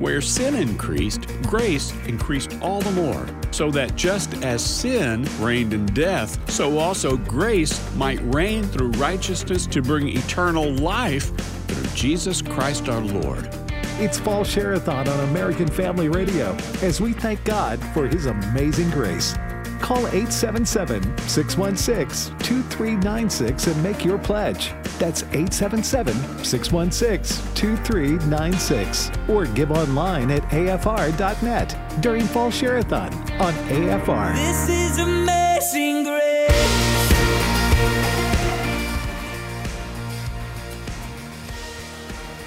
Where sin increased, grace increased all the more, so that just as sin reigned in death, so also grace might reign through righteousness to bring eternal life through Jesus Christ our Lord. It's Fall Share-a-thon on American Family Radio as we thank God for His amazing grace. Call 877 616 2396 and make your pledge. That's 877 616 2396. Or give online at afr.net during Fall Share-a-thon on AFR. This is amazing grace.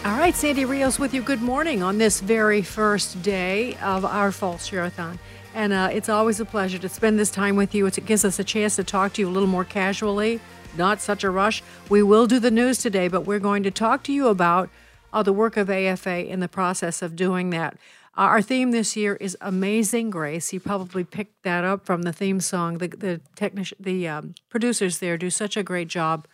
All right, Sandy Rios with you. Good morning on this very first day of our Fall Share-a-thon. And uh, it's always a pleasure to spend this time with you. It gives us a chance to talk to you a little more casually, not such a rush. We will do the news today, but we're going to talk to you about uh, the work of AFA in the process of doing that. Uh, our theme this year is Amazing Grace. You probably picked that up from the theme song. The the the um, producers there do such a great job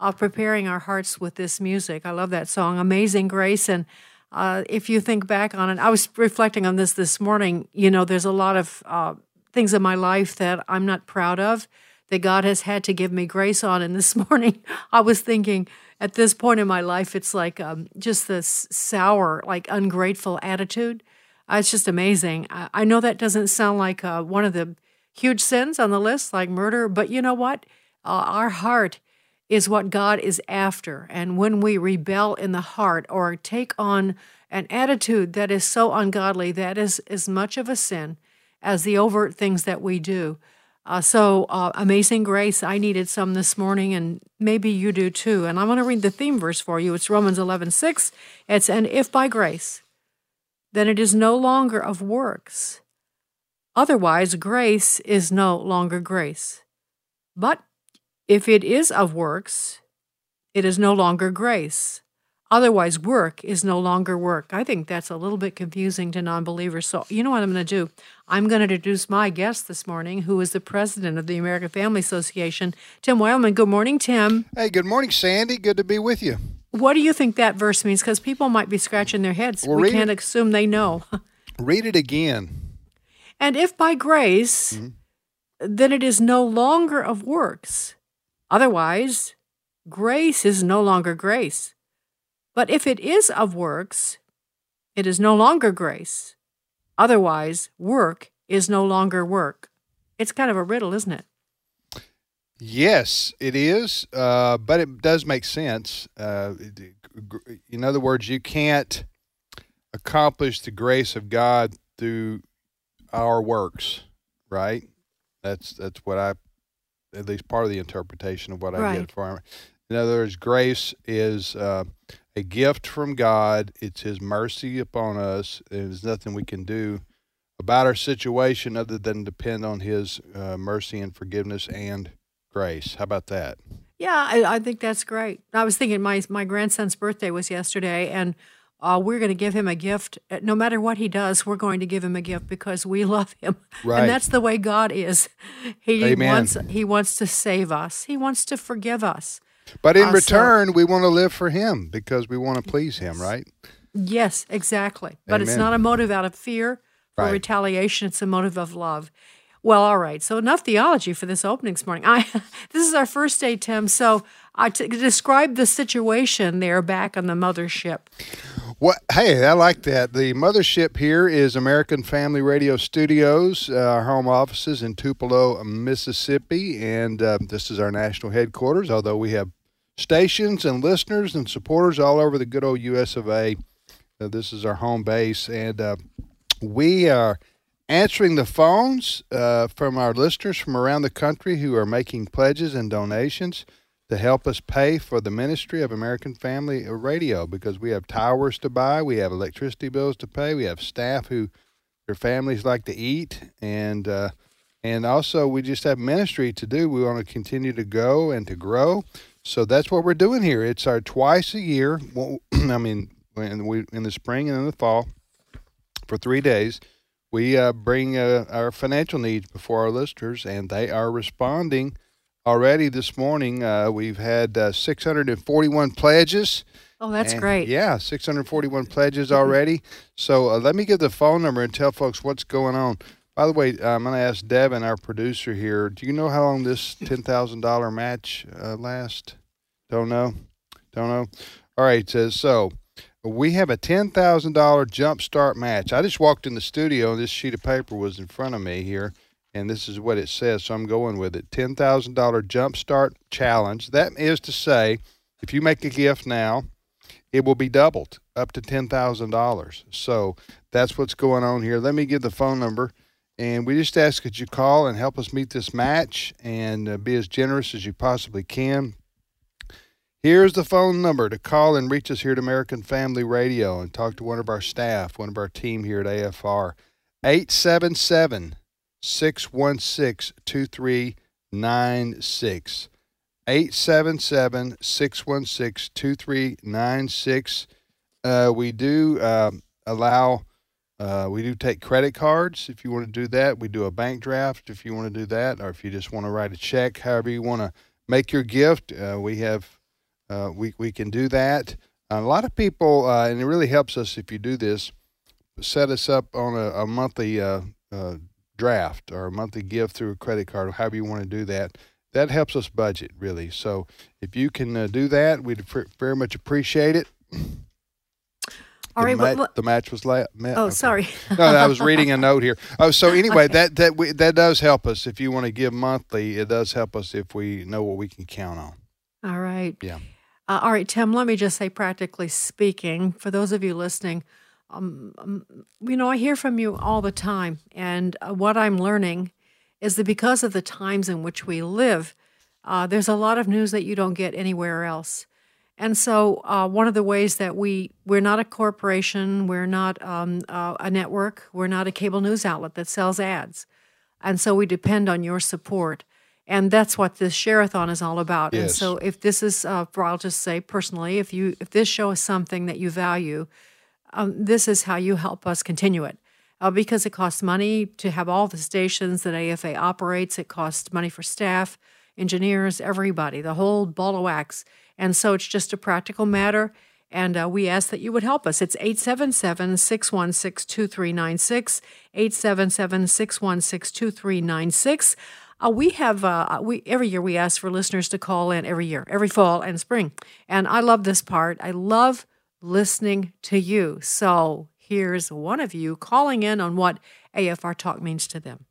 of preparing our hearts with this music. I love that song, Amazing Grace. And uh, if you think back on it, I was reflecting on this this morning. You know, there's a lot of uh, things in my life that I'm not proud of that God has had to give me grace on. And this morning, I was thinking, at this point in my life, it's like um, just this sour, like ungrateful attitude. Uh, it's just amazing. I, I know that doesn't sound like uh, one of the huge sins on the list, like murder, but you know what? Uh, our heart is what God is after. And when we rebel in the heart or take on an attitude that is so ungodly, that is as much of a sin as the overt things that we do. Uh, so, uh, Amazing Grace, I needed some this morning, and maybe you do too. And I'm going to read the theme verse for you. It's Romans 11 6. It's, And if by grace, then it is no longer of works. Otherwise, grace is no longer grace. But if it is of works, it is no longer grace. Otherwise, work is no longer work. I think that's a little bit confusing to non believers. So, you know what I'm going to do? I'm going to introduce my guest this morning, who is the president of the American Family Association, Tim Wildmon. Good morning, Tim. Hey, good morning, Sandy. Good to be with you. What do you think that verse means? Because people might be scratching their heads. Well, we can't it. assume they know. Read it again. and if by grace, mm-hmm. then it is no longer of works. Otherwise, grace is no longer grace. But if it is of works, it is no longer grace. Otherwise, work is no longer work. It's kind of a riddle, isn't it? Yes, it is, uh, but it does make sense. Uh, in other words, you can't accomplish the grace of God through our works, right? That's that's what I, at least part of the interpretation of what I Right. get from it. In other words, grace is uh, a gift from God. It's His mercy upon us. There's nothing we can do about our situation other than depend on His uh, mercy and forgiveness and grace. How about that? Yeah, I, I think that's great. I was thinking my my grandson's birthday was yesterday, and uh, we're going to give him a gift. Uh, No matter what he does, we're going to give him a gift because we love him, Right. and that's the way God is. He Amen. wants he wants to save us. He wants to forgive us. But in Uh, so- return, we want to live for Him because we want to please Him, right? Yes, exactly. But it's not a motive out of fear or Right. retaliation. It's a motive of love. Well, all right. So enough theology for this opening this morning. I this is our first day, Tim. So I describe the situation there back on the mothership. What? Hey, I like that. The mothership here is American Family Radio Studios. Uh, our home offices in Tupelo, Mississippi, and uh, this is our national headquarters. Although we have stations and listeners and supporters all over the good old U.S. of A. Uh, this is our home base, and uh, we are answering the phones uh, from our listeners from around the country who are making pledges and donations to help us pay for the ministry of American Family Radio because we have towers to buy, we have electricity bills to pay, we have staff who their families like to eat, and uh, and also we just have ministry to do. We want to continue to go and to grow. So that's what we're doing here. It's our twice a year. I mean, when we in the spring and in the fall for three days. We uh, bring uh, our financial needs before our listeners, and they are responding already this morning. Uh, we've had uh, 641 pledges. Oh, that's And, great. Yeah, 641 pledges already. So uh, let me give the phone number and tell folks what's going on. By the way, I'm going to ask Devin, our producer here. Do you know how long this $10,000 match uh, lasts? Don't know. Don't know. All right. Uh, so we have a $10,000 jumpstart match. I just walked in the studio and this sheet of paper was in front of me here. And this is what it says. So I'm going with it. $10,000 jumpstart challenge. That is to say, if you make a gift now, it will be doubled up to $10,000. So that's what's going on here. Let me give the phone number. And we just ask that you call and help us meet this match and uh, be as generous as you possibly can. Here's the phone number to call and reach us here at American Family Radio and talk to one of our staff, one of our team here at AFR. 877 616 2396. 877 616 2396. We do um, allow, uh, we do take credit cards if you want to do that. We do a bank draft if you want to do that, or if you just want to write a check, however you want to make your gift. Uh, we have, uh, we, we can do that. a lot of people, uh, and it really helps us if you do this, set us up on a, a monthly uh, uh, draft or a monthly gift through a credit card, or however you want to do that that helps us budget really. So if you can uh, do that, we'd pr- very much appreciate it. All the, right. ma- well, the match was la- met. oh, okay. sorry. no, I was reading a note here. Oh, so anyway, that that we, that does help us if you want to give monthly. It does help us if we know what we can count on. All right. Yeah. Uh, all right, Tim, let me just say, practically speaking, for those of you listening, um, um, you know, I hear from you all the time. And uh, what I'm learning is that because of the times in which we live, uh, there's a lot of news that you don't get anywhere else. And so, uh, one of the ways that we we're not a corporation, we're not um, uh, a network, we're not a cable news outlet that sells ads, and so we depend on your support. And that's what this shareathon is all about. And so, if this is, uh, for I'll just say personally, if you if this show is something that you value, um, this is how you help us continue it. Uh, because it costs money to have all the stations that AFA operates. It costs money for staff, engineers, everybody, the whole ball of wax. And so it's just a practical matter. And uh, we ask that you would help us. It's 877 616 2396. 877 616 2396. Uh, we have uh, we every year we ask for listeners to call in every year, every fall and spring, and I love this part. I love listening to you. So here's one of you calling in on what AFR Talk means to them.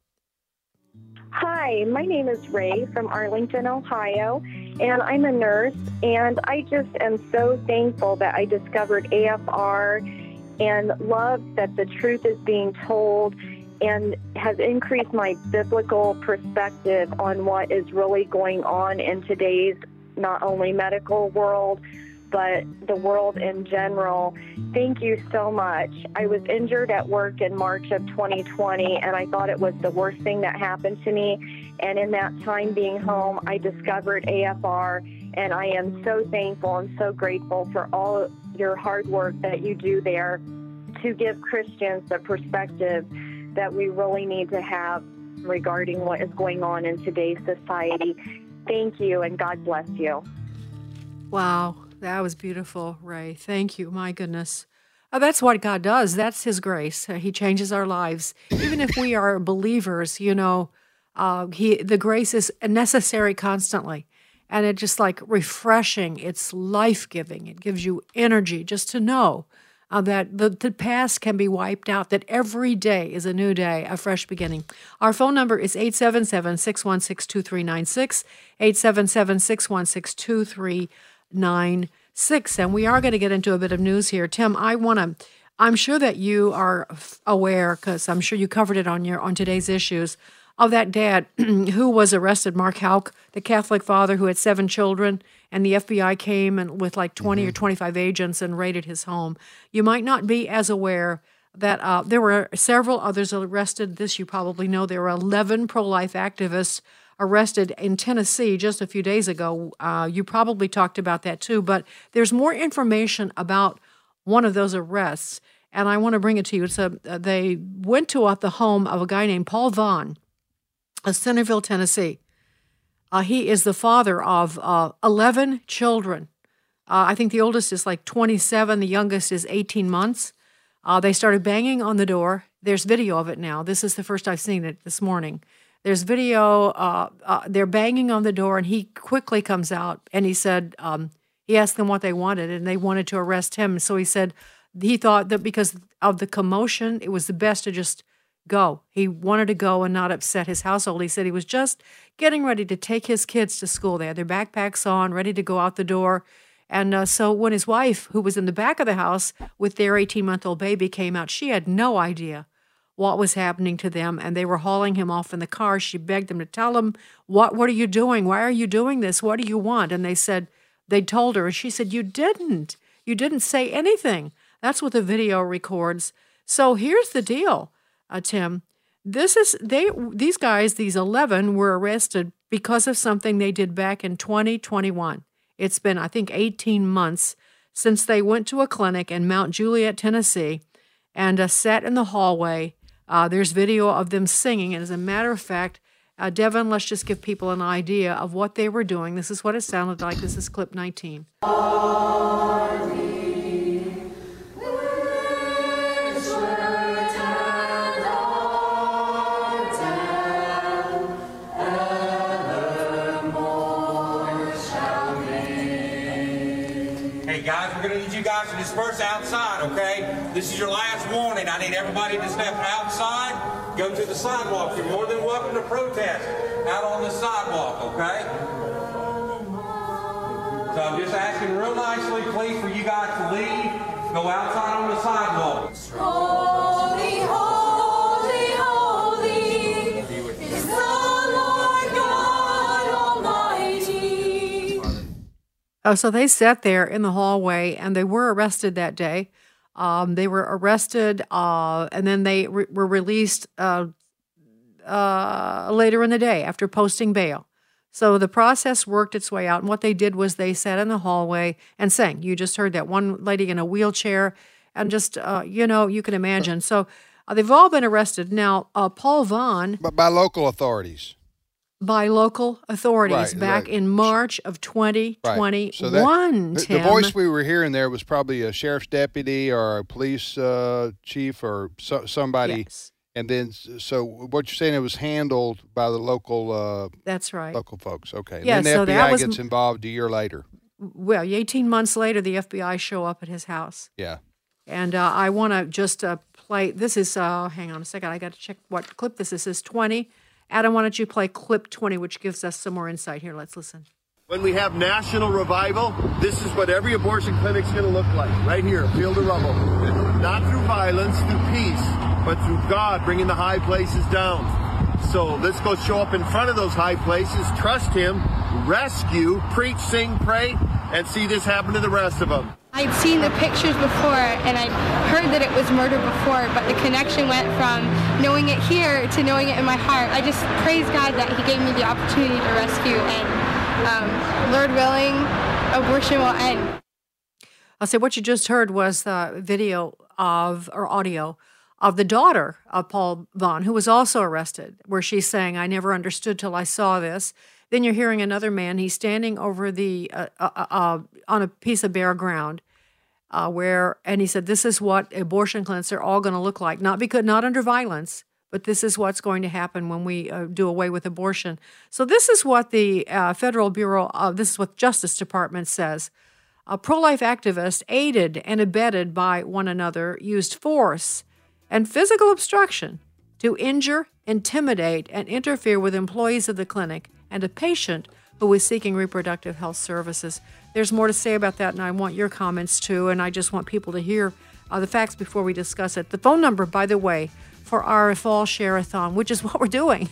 Hi, my name is Ray from Arlington, Ohio, and I'm a nurse. And I just am so thankful that I discovered AFR and love that the truth is being told and has increased my biblical perspective on what is really going on in today's not only medical world, but the world in general. Thank you so much. I was injured at work in March of 2020, and I thought it was the worst thing that happened to me. And in that time being home, I discovered AFR, and I am so thankful and so grateful for all your hard work that you do there to give Christians the perspective that we really need to have regarding what is going on in today's society. Thank you, and God bless you. Wow, that was beautiful, Ray. Thank you. My goodness. Uh, that's what God does. That's His grace. Uh, he changes our lives. Even if we are believers, you know, uh, he the grace is necessary constantly, and it's just like refreshing. It's life giving. It gives you energy just to know uh, that the, the past can be wiped out, that every day is a new day, a fresh beginning. Our phone number is 877 616 2396, 877 616 2396. And we are going to get into a bit of news here. Tim, I want to. I'm sure that you are aware, because I'm sure you covered it on your on today's issues, of that dad who was arrested, Mark Houck, the Catholic father who had seven children, and the FBI came and with like 20 or 25 agents and raided his home. You might not be as aware that uh, there were several others arrested. This you probably know. There were 11 pro life activists arrested in Tennessee just a few days ago. Uh, you probably talked about that too, but there's more information about one of those arrests, and I want to bring it to you. It's a, uh, they went to uh, the home of a guy named Paul Vaughn of Centerville, Tennessee. Uh, he is the father of uh, 11 children. Uh, I think the oldest is like 27, the youngest is 18 months. They started banging on the door. There's video of it now. This is the first I've seen it this morning. There's video. Uh, uh, they're banging on the door, and he quickly comes out and he said, um, he asked them what they wanted, and they wanted to arrest him. So he said he thought that because of the commotion, it was the best to just go. He wanted to go and not upset his household. He said he was just getting ready to take his kids to school. They had their backpacks on, ready to go out the door. And uh, so when his wife, who was in the back of the house with their 18 month old baby, came out, she had no idea what was happening to them. And they were hauling him off in the car. She begged them to tell him, what, what are you doing? Why are you doing this? What do you want? And they said, they told her. And she said, You didn't. You didn't say anything. That's what the video records. So here's the deal, uh, Tim. This is they these guys, these 11 were arrested because of something they did back in 2021. It's been I think 18 months since they went to a clinic in Mount Juliet, Tennessee, and uh, sat in the hallway. Uh, there's video of them singing, and as a matter of fact, uh, Devin, let's just give people an idea of what they were doing. This is what it sounded like. This is clip 19. Hey guys, we're gonna need you guys to disperse outside, okay? This is your last warning. I need everybody to step outside, go to the sidewalk. You're more than welcome to protest out on the sidewalk, okay? So I'm just asking real nicely, please, for you guys to leave, go outside on the sidewalk. Holy, holy, holy is the Lord God Almighty. Oh, so they sat there in the hallway and they were arrested that day. Um, they were arrested uh, and then they re- were released uh, uh, later in the day after posting bail. So the process worked its way out. And what they did was they sat in the hallway and sang. You just heard that one lady in a wheelchair, and just, uh, you know, you can imagine. So uh, they've all been arrested. Now, uh, Paul Vaughn, But by local authorities. By local authorities Right, back right. in March of 2021, So that, the, the voice we were hearing there was probably a sheriff's deputy or a police uh, chief or so, somebody. Yes, And then, so what you're saying, it was handled by the local uh, that's right. local folks. Okay. And Yeah, then the so that FBI was gets involved a year later. Well, 18 months later, the FBI show up at his house. Yeah. And uh, I want to just uh, play. This is, uh, hang on a second. I got to check what clip this is. This is 20. Adam, why don't you play clip 20, which gives us some more insight here? Let's listen. When we have national revival, this is what every abortion clinic's going to look like. Right here, field of rubble. Not through violence, through peace, but through God bringing the high places down. So let's go show up in front of those high places, trust Him, rescue, preach, sing, pray, and see this happen to the rest of them. I'd seen the pictures before and I'd heard that it was murder before, but the connection went from knowing it here to knowing it in my heart. I just praise God that He gave me the opportunity to rescue, and um, Lord willing, abortion will end. I'll say what you just heard was the video of, or audio, of the daughter of Paul Vaughn, who was also arrested, where she's saying, I never understood till I saw this. Then you're hearing another man, he's standing over the, uh, uh, uh, on a piece of bare ground. Uh, where and he said this is what abortion clinics are all going to look like. Not because not under violence but this is what's going to happen when we uh, do away with abortion. So this is what the uh, federal bureau of this is what justice department says. A pro-life activist aided and abetted by one another used force and physical obstruction to injure intimidate and interfere with employees of the clinic and a patient who is seeking reproductive health services. There's more to say about that and i want your comments too and i just want people to hear uh, the facts before we discuss it. The phone number by the way for our fall share-a-thon which is what we're doing.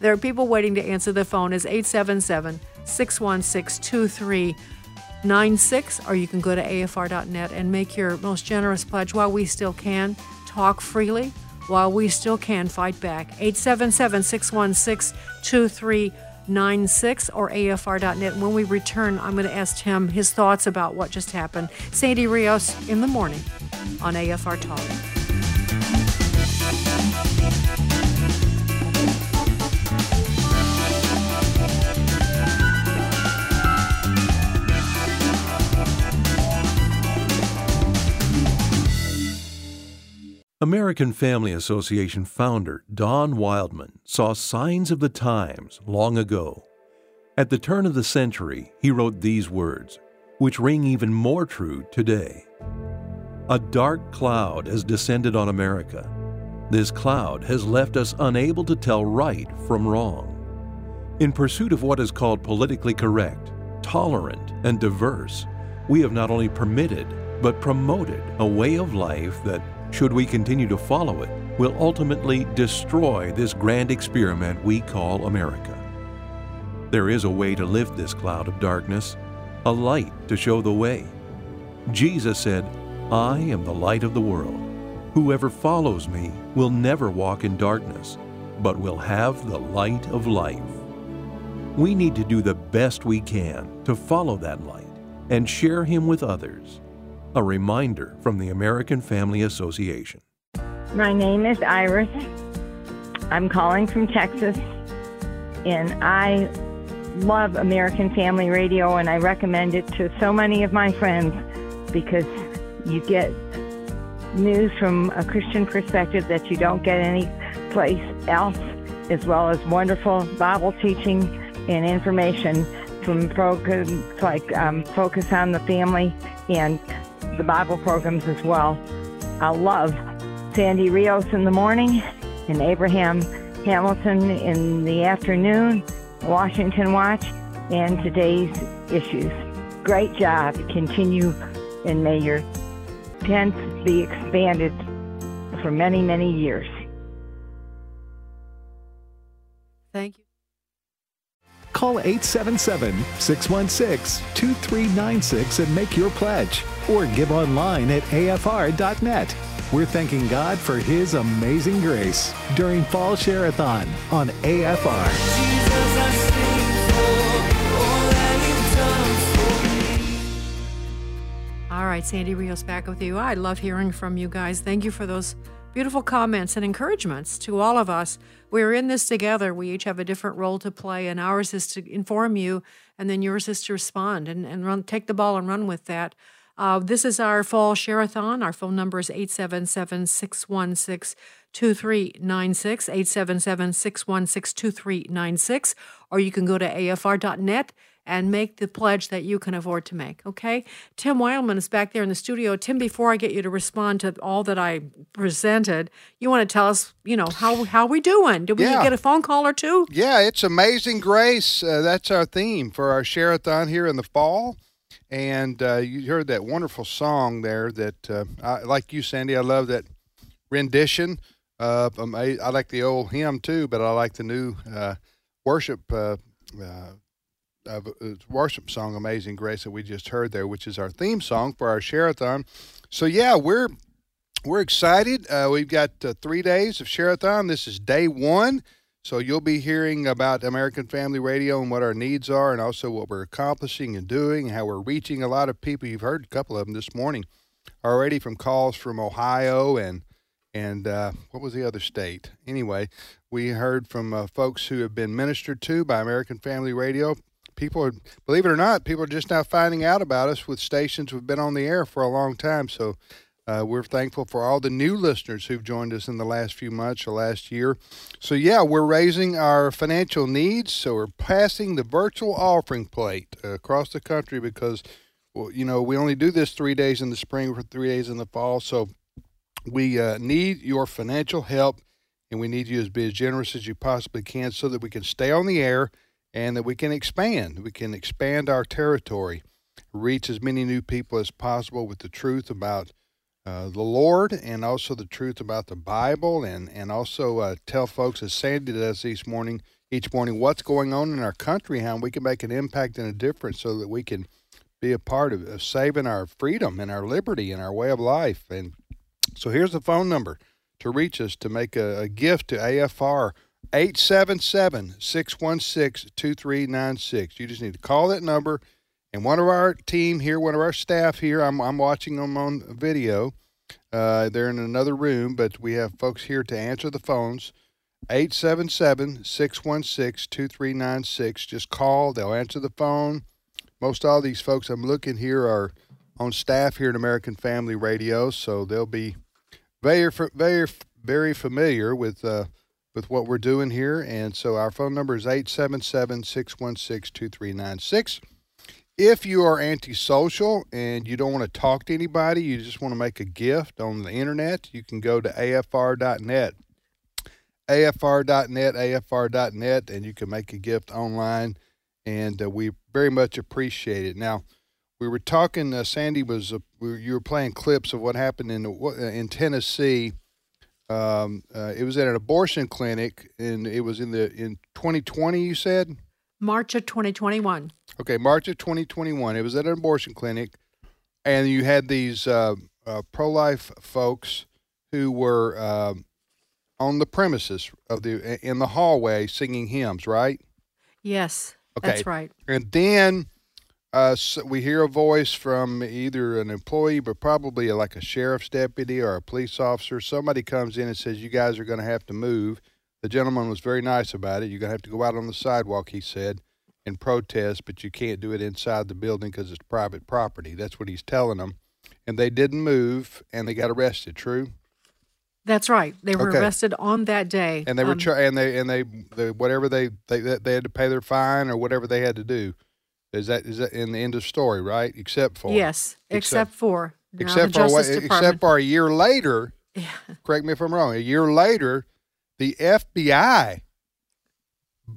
There are people waiting to answer the phone is 877 616 2396 or you can go to afr.net and make your most generous pledge while we still can talk freely while we still can fight back. 877 616 2396 or afr.net when we return i'm going to ask him his thoughts about what just happened. Sandy rios in the morning on afr talk American Family Association founder Don Wildmon saw signs of the times long ago. At the turn of the century, he wrote these words, which ring even more true today. A dark cloud has descended on America. This cloud has left us unable to tell right from wrong. In pursuit of what is called politically correct, tolerant, and diverse, we have not only permitted, but promoted a way of life that, should we continue to follow it, will ultimately destroy this grand experiment we call America. There is a way to lift this cloud of darkness, a light to show the way. Jesus said, I am the light of the world. Whoever follows me will never walk in darkness, but will have the light of life. We need to do the best we can to follow that light and share him with others. A reminder from the American Family Association. My name is Iris. I'm calling from Texas, and I love American Family Radio, and I recommend it to so many of my friends because you get news from a Christian perspective that you don't get any place else, as well as wonderful Bible teaching and information from programs like um, Focus on the Family and the Bible programs as well. I love Sandy Rios in the morning and Abraham Hamilton in the afternoon, Washington Watch, and today's issues. Great job. Continue, and may your tents be expanded for many, many years. Thank you. Call 877 616 2396 and make your pledge or give online at afr.net. We're thanking God for His amazing grace during Fall Share-a-thon on AFR. All right, Sandy Rios back with you. I love hearing from you guys. Thank you for those beautiful comments and encouragements to all of us. We're in this together. We each have a different role to play, and ours is to inform you, and then yours is to respond and, and run, take the ball and run with that. Uh, this is our fall share-a-thon. Our phone number is 877 616 2396, 877 616 2396, or you can go to afr.net and make the pledge that you can afford to make. Okay? Tim Wildmon is back there in the studio. Tim, before I get you to respond to all that I presented, you want to tell us, you know, how how we doing? Did we Yeah. get a phone call or two? Yeah, it's Amazing Grace. Uh, that's our theme for our share-a-thon here in the fall. And uh, you heard that wonderful song there that, uh, I, like you, Sandy, I love that rendition. Uh, ama- I like the old hymn too, but I like the new uh, worship uh, uh, worship song, "Amazing Grace," that we just heard there, which is our theme song for our share-a-thon. So yeah, we're we're excited. We've got three days of share-a-thon. This is day one. So you'll be hearing about American Family Radio and what our needs are, and also what we're accomplishing and doing, how we're reaching a lot of people. You've heard a couple of them this morning already from calls from Ohio and and uh, what was the other state? Anyway, we heard from uh, folks who have been ministered to by American Family Radio. People are, believe it or not, people are just now finding out about us with stations who've been on the air for a long time. So uh, we're thankful for all the new listeners who've joined us in the last few months or last year. So, yeah, we're raising our financial needs. So, we're passing the virtual offering plate uh, across the country because, well, you know, we only do this three days in the spring for three days in the fall. So, we uh, need your financial help and we need you to be as generous as you possibly can so that we can stay on the air and that we can expand. We can expand our territory, reach as many new people as possible with the truth about uh, the Lord and also the truth about the Bible, and and also uh, tell folks as Sandy does each morning, each morning, what's going on in our country, how we can make an impact and a difference, so that we can be a part of, of saving our freedom and our liberty and our way of life. And so here's the phone number to reach us to make a, a gift to AFR. 877 616 2396. You just need to call that number, and one of our team here, one of our staff here, I'm, I'm watching them on video. Uh, they're in another room, but we have folks here to answer the phones. 877 616 2396. Just call, they'll answer the phone. Most all these folks I'm looking here are on staff here at American Family Radio, so they'll be very very very familiar with uh, with what we're doing here, and so our phone number is 877-616-2396. If you are antisocial and you don't want to talk to anybody, you just want to make a gift on the internet, you can go to afr.net. afr.net, afr.net, and you can make a gift online, and uh, we very much appreciate it. Now, we were talking. Uh, Sandy was uh, we were, you were playing clips of what happened in uh, in Tennessee. Um, uh, it was at an abortion clinic, and it was in the in 2020. You said March of 2021. okay, March of 2021. It was at an abortion clinic, and you had these uh, uh, pro life folks who were um on the premises of the in the hallway singing hymns, right? Yes, Okay. that's right. And then uh, s we hear a voice from either an employee, but probably like a sheriff's deputy or a police officer. Somebody comes in and says, "You guys are going to have to move." The gentleman was very nice about it. You're going to have to go out on the sidewalk, he said, and protest, but you can't do it inside the building because it's private property. That's what he's telling them. And they didn't move, and they got arrested. True. That's right. They were Okay. arrested on that day. and they were Um, tra- and they and they, they whatever they, they they had to pay their fine or whatever they had to do. Is that is that in the end of story, right? Except for yes, except, for now except for what, except for a year later. Correct me if I'm wrong. A year later, the FBI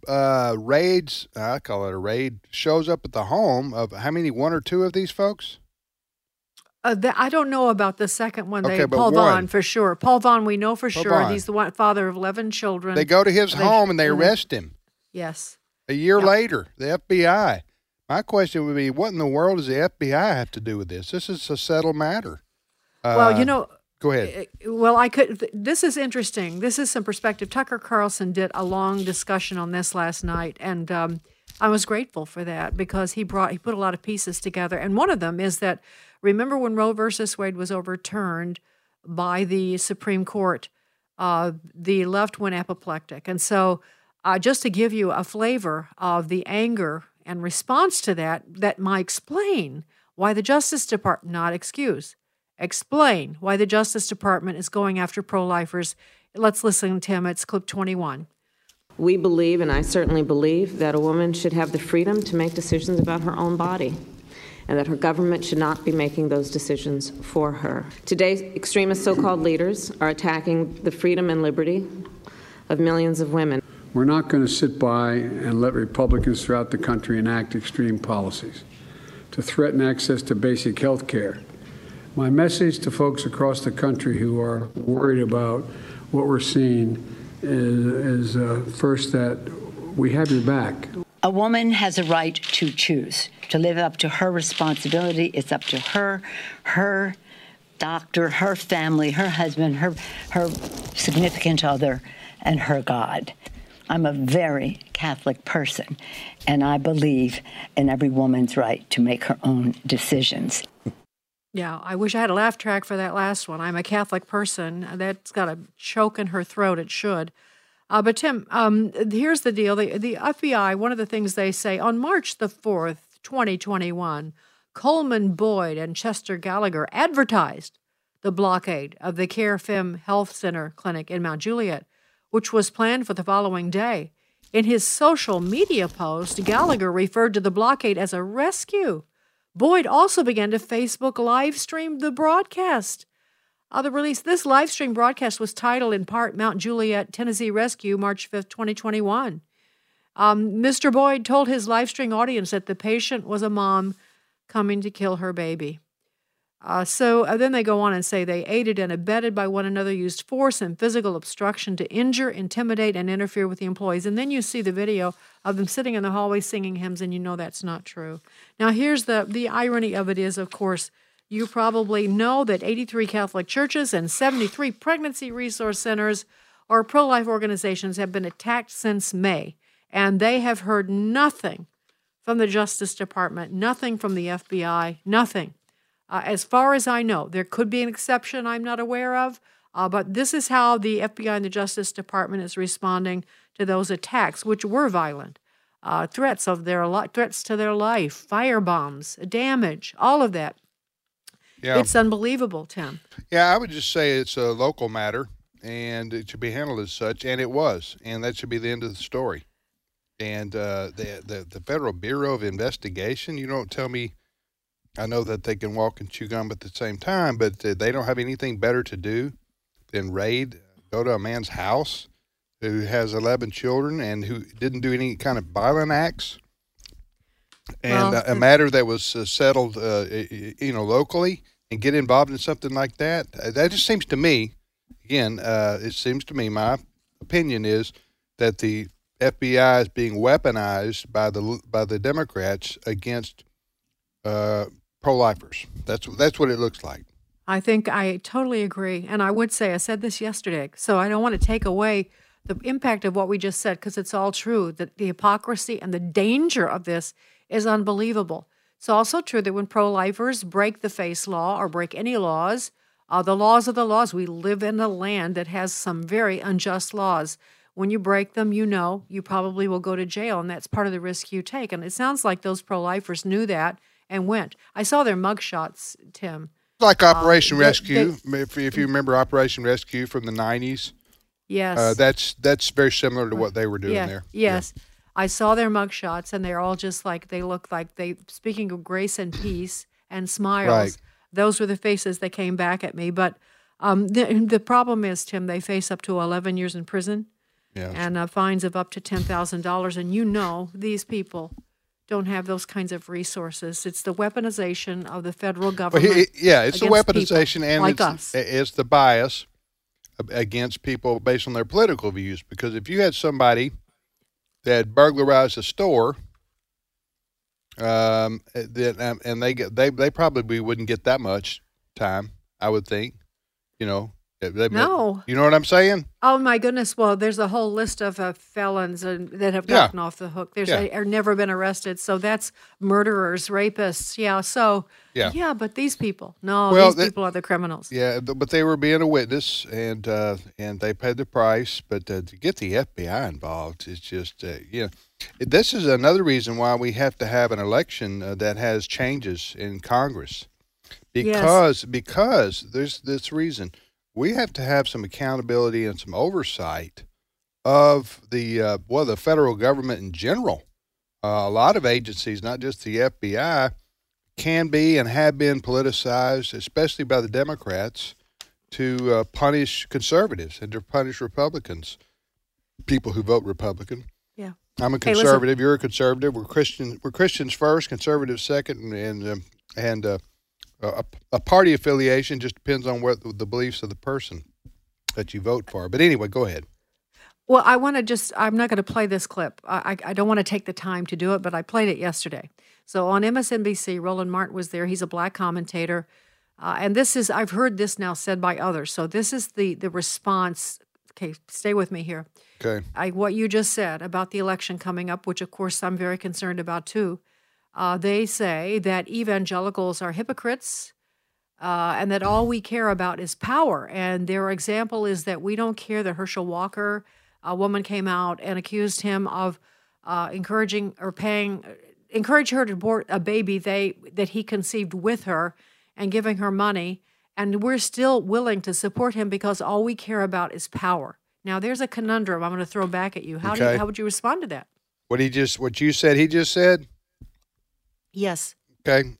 uh, raids. I call it a raid. Shows up at the home of how many? One or two of these folks. Uh, the, I don't know about the second one. They, Okay, Paul one. Vaughn for sure. Paul Vaughn, we know for Paul sure. Vaughn. He's the one, father of eleven children. They go to his They- home and they they- arrest him. Yes. A year later, the FBI. My question would be, what in the world does the FBI have to do with this? This is a settled matter. well, Uh, you know, Go ahead. Uh, Well, I could. This is interesting. This is some perspective. Tucker Carlson did a long discussion on this last night, and um, I was grateful for that because he brought he put a lot of pieces together. And one of them is that remember when Roe versus Wade was overturned by the Supreme Court, uh, the left went apoplectic, and so uh, just to give you a flavor of the anger and response to that, that might explain why the Justice Department not excuse explain why the Justice Department is going after pro lifers. Let's listen, to Tim. It's clip 21. We believe, and I certainly believe, that a woman should have the freedom to make decisions about her own body, and that her government should not be making those decisions for her. Today, extremist so called leaders are attacking the freedom and liberty of millions of women. We're not going to sit by and let Republicans throughout the country enact extreme policies to threaten access to basic health care. My message to folks across the country who are worried about what we're seeing is, is uh, first that we have your back. A woman has a right to choose, to live up to her responsibility. It's up to her, her doctor, her family, her husband, her, her significant other, and her God. I'm a very Catholic person, and I believe in every woman's right to make her own decisions. Yeah, I wish I had a laugh track for that last one. I'm a Catholic person. That's got a choke in her throat. It should. Uh, but Tim, um, here's the deal: the the FBI. One of the things they say on March the fourth, 2021, Coleman Boyd and Chester Gallagher advertised the blockade of the carafem Health Center clinic in Mount Juliet, which was planned for the following day. In his social media post, Gallagher referred to the blockade as a rescue. Boyd also began to Facebook live stream the broadcast. Uh, the release this live stream broadcast was titled in part Mount Juliet, Tennessee Rescue, March 5th, 2021. Um, Mr. Boyd told his live stream audience that the patient was a mom coming to kill her baby. Uh, so uh, then they go on and say they aided and abetted by one another, used force and physical obstruction to injure, intimidate, and interfere with the employees. And then you see the video of them sitting in the hallway singing hymns, and you know that's not true. Now, here's the the irony of it is, of course, you probably know that 83 Catholic churches and 73 pregnancy resource centers or pro life organizations have been attacked since May, and they have heard nothing from the Justice Department, nothing from the FBI, nothing. Uh, as far as I know, there could be an exception I'm not aware of, uh, but this is how the FBI and the Justice Department is responding to those attacks, which were violent. Uh, threats of their li- threats to their life, fire bombs, damage, all of that. Yeah. It's unbelievable, Tim. Yeah, I would just say it's a local matter and it should be handled as such, and it was, and that should be the end of the story. And uh, the, the the Federal Bureau of Investigation, you don't tell me. I know that they can walk and chew gum at the same time, but uh, they don't have anything better to do than raid, go to a man's house who has 11 children and who didn't do any kind of violent acts. And Well, a matter that was uh, settled, uh, you know, locally, and get involved in something like that. Uh, That just seems to me, again, uh, it seems to me, my opinion is that the FBI is being weaponized by the by the Democrats against uh, pro-lifers. That's that's what it looks like. I think I totally agree. And I would say, I said this yesterday, so I don't want to take away the impact of what we just said because it's all true. That the hypocrisy and the danger of this is unbelievable. It's also true that when pro lifers break the FACE law or break any laws, uh, the laws are the laws. We live in a land that has some very unjust laws. When you break them, you know you probably will go to jail, and that's part of the risk you take. And it sounds like those pro lifers knew that and went. I saw their mugshots, Tim. Like Operation they- Rescue, if, if you remember Operation Rescue from the '90s, Yes. uh, that's that's very similar to what they were doing yeah, there. Yes. I saw their mugshots and they're all just like they look like they speaking of grace and peace and smiles. Right. Those were the faces that came back at me. But um, the the problem is, Tim, they face up to eleven years in prison Yeah. and uh, fines of up to ten thousand dollars. And you know these people don't have those kinds of resources. It's the weaponization of the federal Well, government. he- yeah, it's the weaponization and like it's, it's the bias against people based on their political views. Because if you had somebody that burglarized a store, um, that um, and they get they they probably wouldn't get that much time. I would think, you know. They- No. you know what I'm saying? Oh my goodness! Well, there's a whole list of uh, felons uh, that have Yeah. gotten off the hook. There's Yeah. are never been arrested. So that's murderers, rapists. Yeah. So Yeah. yeah but these people, no, Well, these that- people are the criminals. Yeah, but they were being a witness, and uh, and they paid the price. But uh, to get the FBI involved is just, uh, you know, this is another reason why we have to have an election uh, that has changes in Congress, because because there's this reason we have to have some accountability and some oversight of the uh, well the federal government in general. Uh, a lot of agencies, not just the FBI, can be and have been politicized, especially by the Democrats, to uh, punish conservatives and to punish Republicans, people who vote Republican. Yeah. I'm a Hey, conservative. You're a conservative. We're Christian. We're Christians first, conservatives second, and and, um, and uh, a, a party affiliation just depends on what the beliefs of the person that you vote for. But anyway, go ahead. Well, I want to just, I'm not going to play this clip. I, I, don't want to take the time to do it, but I played it yesterday. So on MSNBC, Roland Martin was there. He's a black commentator. Uh, and this is, I've heard this now said by others. So this is the, the response. Okay, stay with me here. Okay. I, what you just said about the election coming up, which of course I'm very concerned about too. Uh, they say that evangelicals are hypocrites uh, and that all we care about is power. And their example is that we don't care that Herschel Walker, a woman came out and accused him of uh, encouraging or paying, encourage her to abort a baby they that he conceived with her, and giving her money. And we're still willing to support him because all we care about is power. Now, there's a conundrum I'm going to throw back at you. How do you, how would you respond to that? What he just, what you said, he just said. Yes, Okay.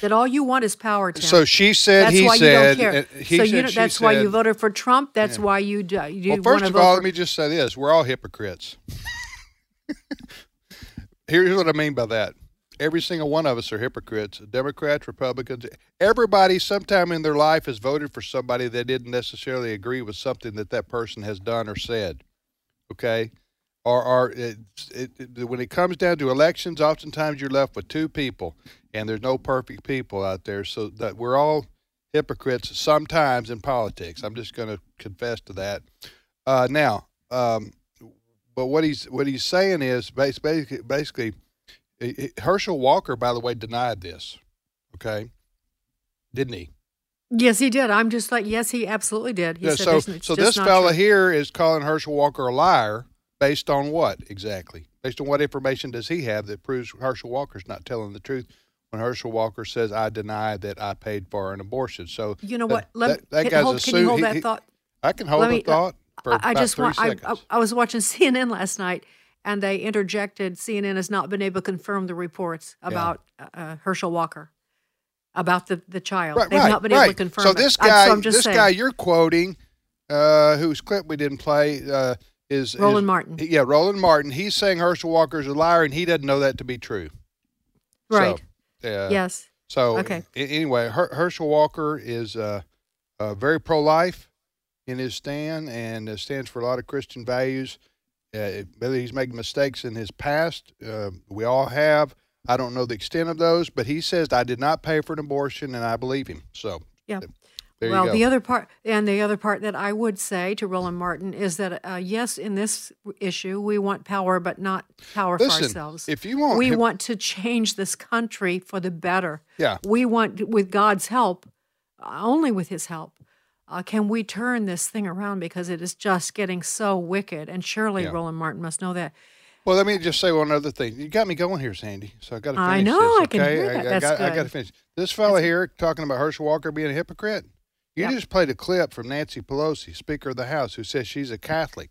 that all you want is power. Tim. So she said, That's he why said, you don't care. uh, he so said, you don't, she that's why you voted for Trump. That's Yeah. why you do, you Well, first of all, let me just say this: we're all hypocrites. Here's what I mean by that: every single one of us are hypocrites. Democrats, Republicans, everybody, sometime in their life, has voted for somebody that didn't necessarily agree with something that that person has done or said. Okay, or, or it, it, when it comes down to elections, oftentimes you're left with two people, and there's no perfect people out there. So that we're all hypocrites sometimes in politics. I'm just going to confess to that. Uh, now, um, but what he's what he's saying is basically basically Herschel Walker, by the way, denied this. Okay, didn't he? Yes, he did. I'm just like, yes, he absolutely did. He Yeah, said, so "There's- it's so this fella true." here is calling Herschel Walker a liar based on what exactly? Based on what information does he have that proves Herschel Walker's not telling the truth when Herschel Walker says, "I deny that I paid for an abortion." So You know what? Let, that, that can, guy's hold, a can you hold he- that he- thought? I can hold the thought for I, I just want. I. I, I was watching CNN last night, and they interjected. CNN has not been able to confirm the reports about uh, uh, Herschel Walker, about the the child. Right, They've right, not been right. able to confirm. So it. this I- guy, so I'm just this saying. guy you're quoting, uh, whose clip we didn't play, uh, is is- Roland Martin. Yeah, Roland Martin. He's saying Herschel Walker is a liar, and he doesn't know that to be true. Right. So, uh, Yes. So Okay. anyway, Her- Herschel Walker is uh, uh, very pro-life in his stand, and uh, stands for a lot of Christian values. Uh, whether he's made mistakes in his past, uh, we all have. I don't know the extent of those, but he says I did not pay for an abortion, and I believe him. So Yeah. There well, the other part, and the other part that I would say to Roland Martin is that uh, yes, in this issue, we want power, but not power Listen, for ourselves. if you want we him- want to change this country for the better. Yeah. we want, with God's help, uh, only with His help, uh, can we turn this thing around because it is just getting so wicked. And surely Yeah. Roland Martin must know that. Well, let me just say one other thing. You got me going here, Sandy. So I got to finish I know, this. I can hear that. I, That's got, I got to finish. This fella here talking about Herschel Walker being a hypocrite. You Yep. just played a clip from Nancy Pelosi, Speaker of the House, who says she's a Catholic,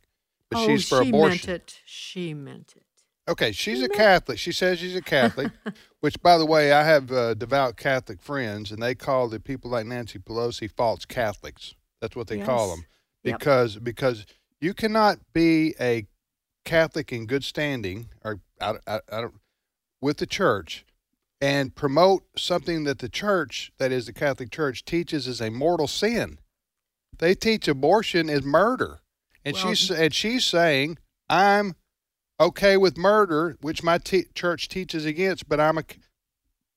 but oh, she's for she abortion. meant it. She meant it. Okay, she's a Catholic. She says she's a Catholic, which, by the way, I have uh, devout Catholic friends, and they call the people like Nancy Pelosi false Catholics. That's what they call Yes. them Yep. because because you cannot be a Catholic in good standing or I, I, I don't with the church and promote something that the church, that is the Catholic Church, teaches is a mortal sin. They teach abortion is murder, and Well- she's and she's saying I'm okay with murder, which my te- church teaches against, but I'm a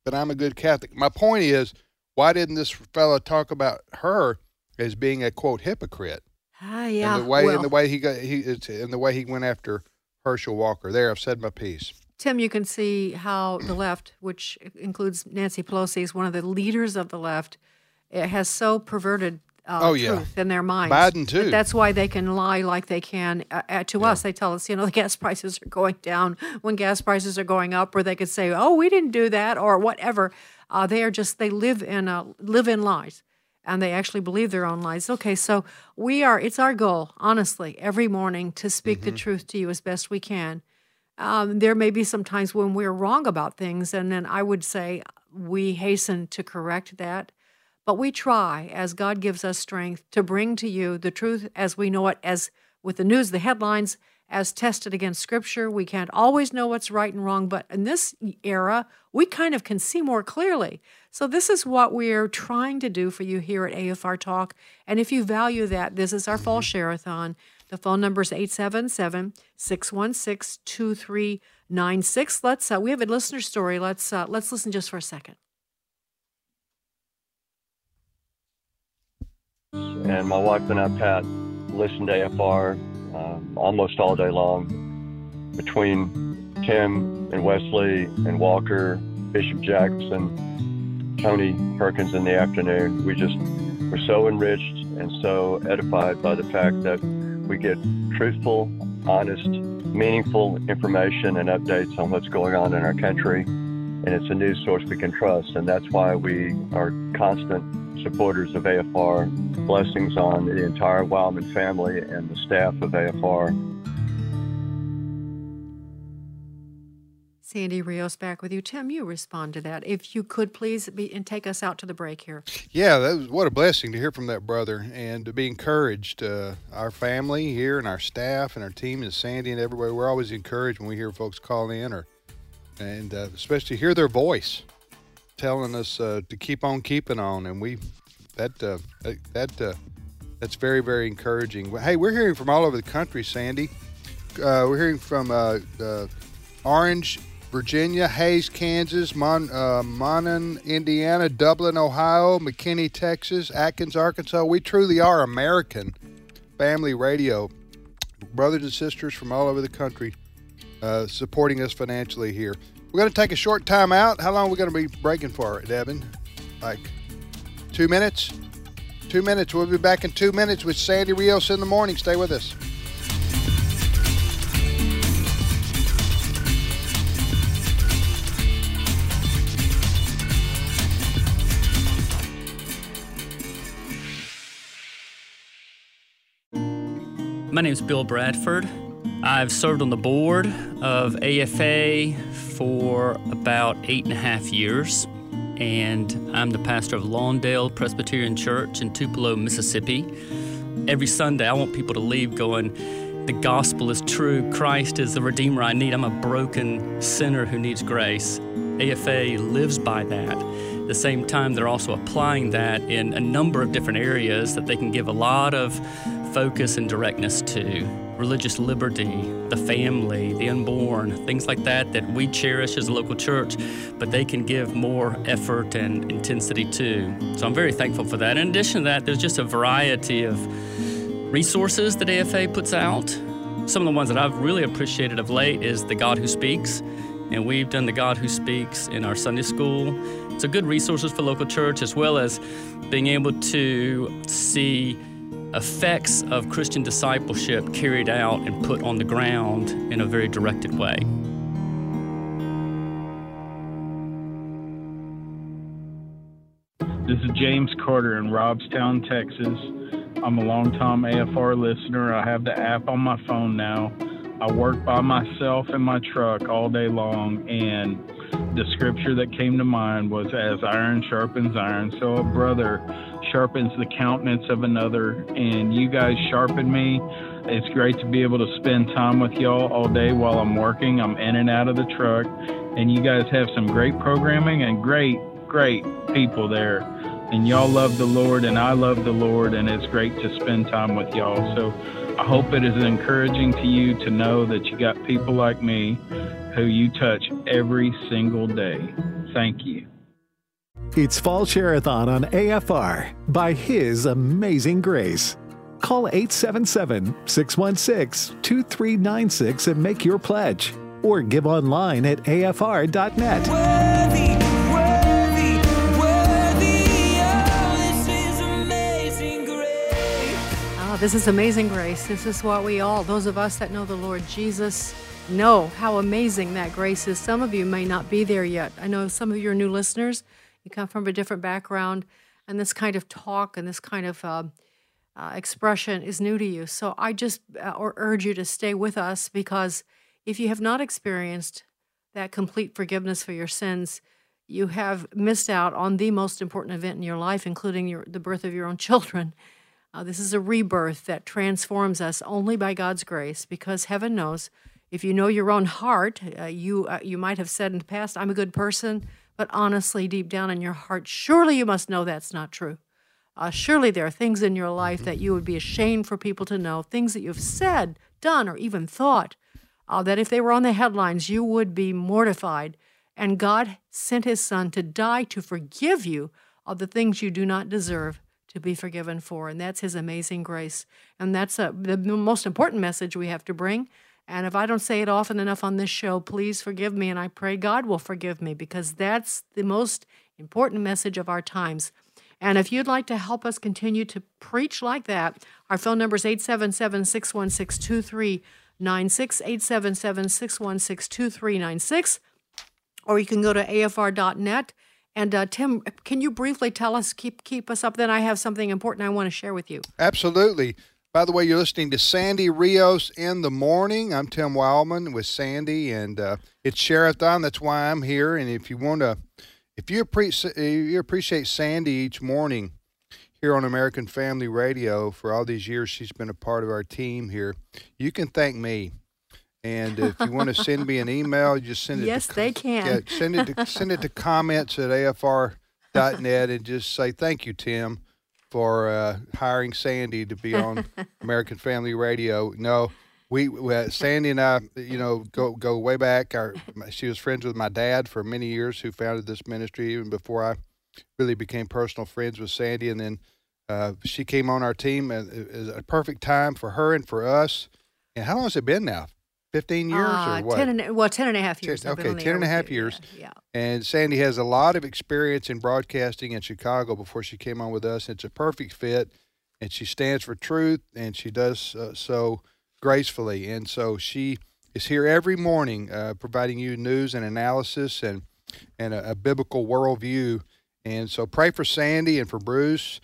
but I'm a good Catholic. My point is, why didn't this fellow talk about her as being a quote hypocrite? Ah, yeah. And the way well, and the way he got he and the way he went after Herschel Walker. There, I've said my piece. Tim, you can see how the left, which includes Nancy Pelosi, is one of the leaders of the left, it has so perverted uh, Oh, yeah. truth in their minds. Biden, too. that That's why they can lie like they can uh, uh, to us. They tell us, you know, the gas prices are going down when gas prices are going up, or they could say, "Oh, we didn't do that," or whatever. Uh, they are just they live in uh, live in lies. And they actually believe their own lies. Okay, so we are, it's our goal, honestly, every morning to speak Mm-hmm. the truth to you as best we can. Um, there may be some times when we're wrong about things, and then I would say we hasten to correct that. But we try, as God gives us strength, to bring to you the truth as we know it, as with the news, the headlines, as tested against Scripture. We can't always know what's right and wrong, but in this era, we kind of can see more clearly. So, this is what we're trying to do for you here at AFR Talk. And if you value that, this is our fall share-a-thon. The phone number is 877 616 2396. Let's, uh, we have a listener story. Let's, uh, let's listen just for a second. and my wife and I, Pat, listen to AFR um, almost all day long. Between Tim and Wesley and Walker, Bishop Jackson, Tony Perkins in the afternoon, we just were so enriched and so edified by the fact that we get truthful, honest, meaningful information and updates on what's going on in our country. And it's a news source we can trust. And that's why we are constant supporters of AFR. Blessings on the entire Wildmon family and the staff of AFR. Sandy Rios back with you. Tim, you respond to that. If you could please be and take us out to the break here. Yeah, that was what a blessing to hear from that brother and to be encouraged. Uh, our family here and our staff and our team and Sandy and everybody, we're always encouraged when we hear folks call in or and uh, especially hear their voice telling us uh, to keep on keeping on. And we that uh, that uh, that's very very encouraging. Hey, we're hearing from all over the country, Sandy. Uh, we're hearing from Orange, Virginia, Hays, Kansas, Mon, uh, Monon, Indiana, Dublin, Ohio, McKinney, Texas, Atkins, Arkansas. We truly are American family radio. Brothers and sisters from all over the country uh, supporting us financially here. We're going to take a short time out. How long are we going to be breaking for, Devin? Like two minutes? Two minutes. We'll be back in two minutes with Sandy Rios in the morning. Stay with us. My name is Bill Bradford. I've served on the board of AFA for about eight and a half years, and I'm the pastor of Lawndale Presbyterian Church in Tupelo, Mississippi. Every Sunday, I want people to leave going, The gospel is true. Christ is the Redeemer I need. I'm a broken sinner who needs grace. AFA lives by that. At the same time, they're also applying that in a number of different areas that they can give a lot of focus and directness to religious liberty, the family, the unborn, things like that that we cherish as a local church, but they can give more effort and intensity to. So I'm very thankful for that. In addition to that, there's just a variety of resources that AFA puts out. Some of the ones that I've really appreciated of late is The God Who Speaks, and we've done The God Who Speaks in our Sunday school. So good resources for local church as well as being able to see effects of Christian discipleship carried out and put on the ground in a very directed way. This is James Carter in Robstown, Texas. I'm a longtime AFR listener. I have the app on my phone now. I work by myself in my truck all day long, and the scripture that came to mind was as iron sharpens iron, so a brother sharpens the countenance of another. And you guys sharpen me. It's great to be able to spend time with y'all all day while I'm working. I'm in and out of the truck, and you guys have some great programming and great, great people there. And y'all love the Lord, and I love the Lord, and it's great to spend time with y'all. So I hope it is encouraging to you to know that you got people like me who you touch every single day. Thank you. It's Fall Share-a-thon on AFR by His Amazing Grace. Call 877-616-2396 and make your pledge. Or give online at afr.net. Ah, this is amazing grace. This is what we all, those of us that know the Lord Jesus, know how amazing that grace is. Some of you may not be there yet. I know some of you are new listeners. You come from a different background, and this kind of talk and this kind of uh, uh, expression is new to you. So I just uh, or urge you to stay with us because if you have not experienced that complete forgiveness for your sins, you have missed out on the most important event in your life, including your, the birth of your own children. Uh, this is a rebirth that transforms us only by God's grace, because heaven knows if you know your own heart, uh, you uh, you might have said in the past, "I'm a good person," but honestly, deep down in your heart, surely you must know that's not true. Uh, surely there are things in your life that you would be ashamed for people to know, things that you've said, done, or even thought, uh, that if they were on the headlines, you would be mortified. And God sent His Son to die to forgive you of the things you do not deserve to be forgiven for. And that's His amazing grace. And that's a, the most important message we have to bring. And if I don't say it often enough on this show, please forgive me. And I pray God will forgive me because that's the most important message of our times. And if you'd like to help us continue to preach like that, our phone number is 877 616 2396, 877 616 2396, or you can go to afr.net. And uh, Tim, can you briefly tell us, keep keep us up? Then I have something important I want to share with you. Absolutely. By the way, you're listening to Sandy Rios in the morning. I'm Tim Wildmon with Sandy, and uh, it's Share-a-thon. That's why I'm here. And if you want to, if you appreciate you appreciate Sandy each morning here on American Family Radio for all these years she's been a part of our team here, you can thank me. And if you want to send me an email, just send it. Yes, to, they can. Yeah, send it to send it to comments at afr.net and just say thank you, Tim, for uh, hiring Sandy to be on American Family Radio. No, we, we uh, Sandy and I, you know, go go way back. Our she was friends with my dad for many years, who founded this ministry even before I really became personal friends with Sandy. And then uh, she came on our team, and it was a perfect time for her and for us. And how long has it been now? 15 years Uh, or what? 10 and, well, 10 and a half years. Ten- okay, on 10 and a half years. Yeah. And Sandy has a lot of experience in broadcasting in Chicago before she came on with us. It's a perfect fit, and she stands for truth, and she does uh, so gracefully. And so she is here every morning uh, providing you news and analysis and, and a, a biblical worldview. And so pray for Sandy and for Bruce,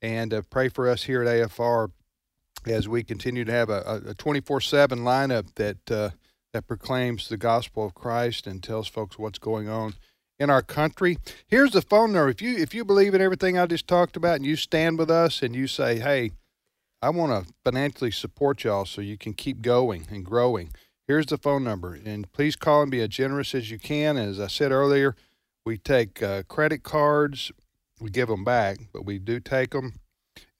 and uh, pray for us here at AFR as we continue to have a 24 7 lineup that, uh, that proclaims the gospel of Christ and tells folks what's going on in our country. Here's the phone number. If you if you believe in everything I just talked about and you stand with us and you say, "Hey, I want to financially support y'all so you can keep going and growing." Here's the phone number, and please call and be as generous as you can. As I said earlier, we take uh, credit cards, we give them back, but we do take them,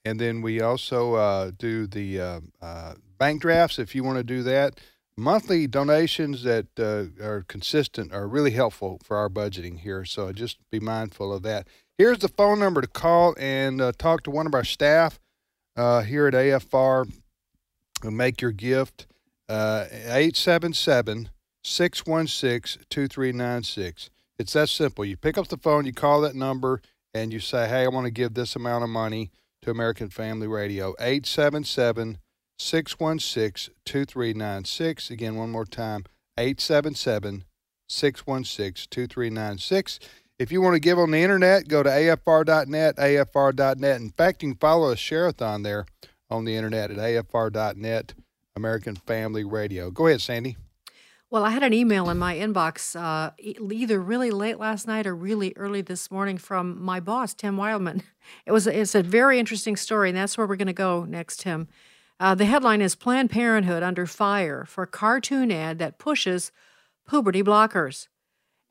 and then we also uh, do the uh, uh bank drafts if you want to do that monthly donations that uh, are consistent are really helpful for our budgeting here. So just be mindful of that. Here's the phone number to call and uh, talk to one of our staff uh, here at AFR and make your gift. Uh, 877 616 2396. It's that simple. You pick up the phone, you call that number, and you say, Hey, I want to give this amount of money to American Family Radio. 877 616 2396. Again, one more time 877 616 2396. If you want to give on the internet, go to afr.net, afr.net. In fact, you can follow us Share-a-thon there on the internet at afr.net, American Family Radio. Go ahead, Sandy. Well, I had an email in my inbox uh, either really late last night or really early this morning from my boss, Tim Wildmon. It was it's a very interesting story, and that's where we're going to go next, Tim. Uh, the headline is Planned Parenthood under fire for cartoon ad that pushes puberty blockers.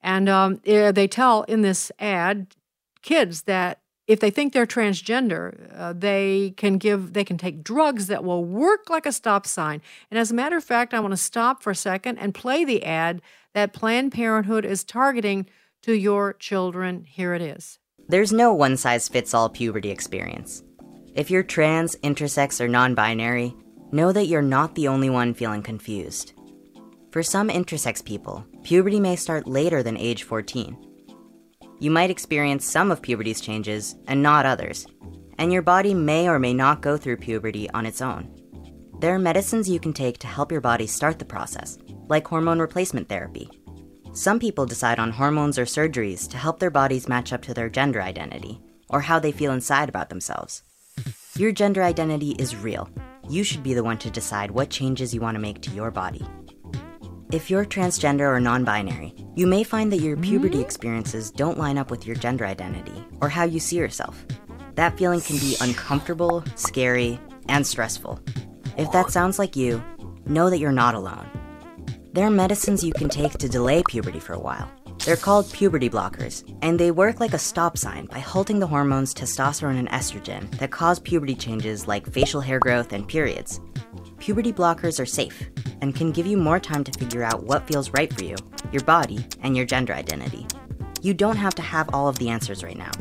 And um, eh, they tell in this ad kids that if they think they're transgender, uh, they can give they can take drugs that will work like a stop sign. And as a matter of fact, I want to stop for a second and play the ad that Planned Parenthood is targeting to your children. Here it is. There's no one size fits all puberty experience. If you're trans, intersex, or non binary, know that you're not the only one feeling confused. For some intersex people, puberty may start later than age 14. You might experience some of puberty's changes and not others, and your body may or may not go through puberty on its own. There are medicines you can take to help your body start the process, like hormone replacement therapy. Some people decide on hormones or surgeries to help their bodies match up to their gender identity, or how they feel inside about themselves. Your gender identity is real. You should be the one to decide what changes you want to make to your body. If you're transgender or non binary, you may find that your puberty experiences don't line up with your gender identity or how you see yourself. That feeling can be uncomfortable, scary, and stressful. If that sounds like you, know that you're not alone. There are medicines you can take to delay puberty for a while. They're called puberty blockers, and they work like a stop sign by halting the hormones testosterone and estrogen that cause puberty changes like facial hair growth and periods. Puberty blockers are safe and can give you more time to figure out what feels right for you, your body, and your gender identity. You don't have to have all of the answers right now.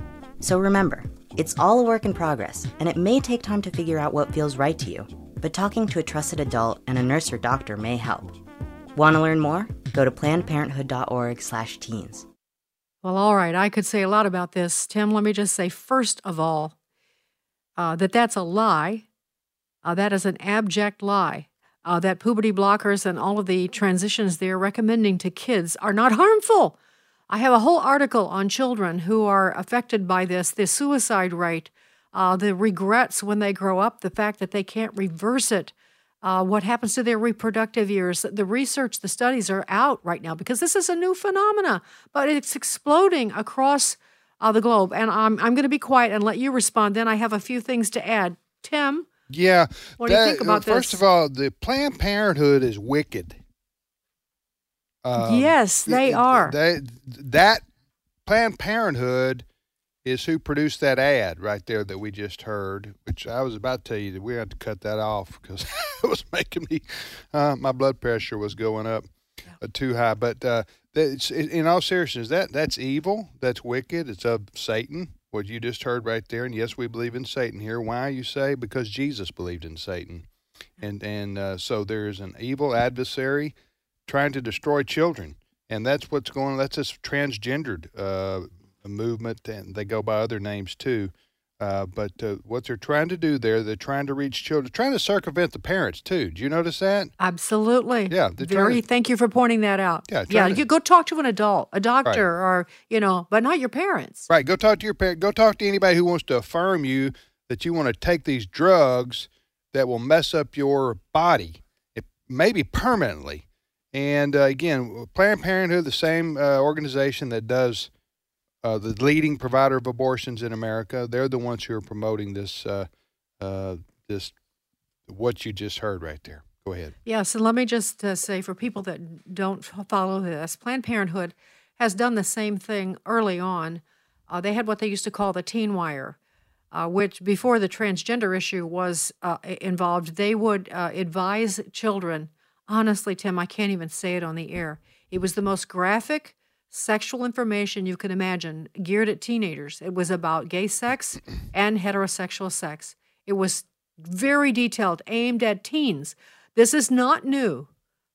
So remember, it's all a work in progress, and it may take time to figure out what feels right to you, but talking to a trusted adult and a nurse or doctor may help. Want to learn more? Go to plannedparenthood.org/teens. Well, all right. I could say a lot about this. Tim, let me just say, first of all, uh, that that's a lie. Uh, that is an abject lie. Uh, that puberty blockers and all of the transitions they're recommending to kids are not harmful. I have a whole article on children who are affected by this, the suicide rate, uh, the regrets when they grow up, the fact that they can't reverse it, uh, what happens to their reproductive years. The research, the studies are out right now because this is a new phenomena, but it's exploding across uh, the globe. And I'm, I'm going to be quiet and let you respond. Then I have a few things to add. Tim? Yeah. What do you think about first this? of all, the Planned Parenthood is wicked. Um, yes, they it- are. They, that Planned Parenthood is who produced that ad right there that we just heard, which I was about to tell you that we had to cut that off because it was making me, uh, my blood pressure was going up uh, too high. But uh, in all seriousness, that that's evil. That's wicked. It's of Satan. What you just heard right there, and yes, we believe in Satan here. Why you say? Because Jesus believed in Satan, and and uh, so there's an evil adversary trying to destroy children, and that's what's going. That's this transgendered uh, movement, and they go by other names too. Uh, but uh, what they're trying to do there, they're trying to reach children, trying to circumvent the parents too. Do you notice that? Absolutely. Yeah, Very. to- Thank you for pointing that out. Yeah, Yeah. to- You go talk to an adult, a doctor, or you know, but not your parents. Right. Go talk to your parent. Go talk to anybody who wants to affirm you that you want to take these drugs that will mess up your body, it, maybe permanently. And uh, again, Planned Parenthood, the same uh, organization that does uh, the leading provider of abortions in America, they're the ones who are promoting this uh, uh, this what you just heard right there. Go ahead. Yeah, so let me just uh, say for people that don't follow this, Planned Parenthood has done the same thing early on. Uh, they had what they used to call the teen wire, uh, which before the transgender issue was involved, they would advise children. Honestly, Tim, I can't even say it on the air. It was the most graphic sexual information you can imagine geared at teenagers. It was about gay sex and heterosexual sex. It was very detailed, aimed at teens. This is not new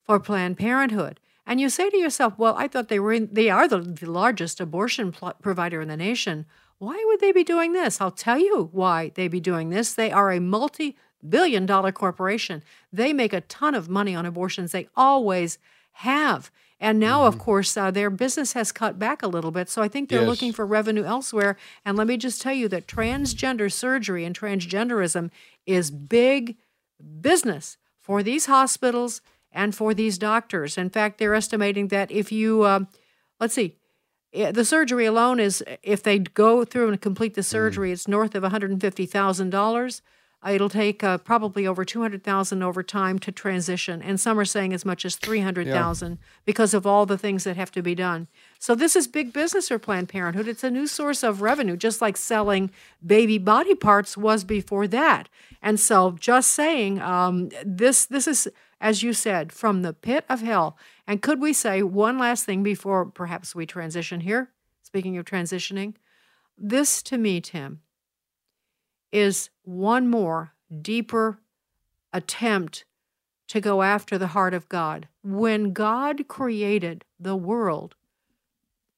for Planned Parenthood. And you say to yourself, well, I thought they were in, they are the, largest abortion pl- provider in the nation. Why would they be doing this? I'll tell you why they be doing this. They are a multi billion dollar corporation. They make a ton of money on abortions. They always have. And now, of course, uh, their business has cut back a little bit. So I think they're Yes. looking for revenue elsewhere. And let me just tell you that transgender surgery and transgenderism is big business for these hospitals and for these doctors. In fact, they're estimating that if you, um, let's see, eh, the surgery alone is, if they go through and complete the surgery, it's north of $150,000. Uh, It'll take uh, probably over 200,000 over time to transition, and some are saying as much as 300,000 because of all the things that have to be done. So this is big business for Planned Parenthood. It's a new source of revenue, just like selling baby body parts was before that. And so, just saying, um, this this is, as you said, from the pit of hell. And could we say one last thing before perhaps we transition here? Speaking of transitioning, this to me, Tim, is one more deeper attempt to go after the heart of God. When God created the world,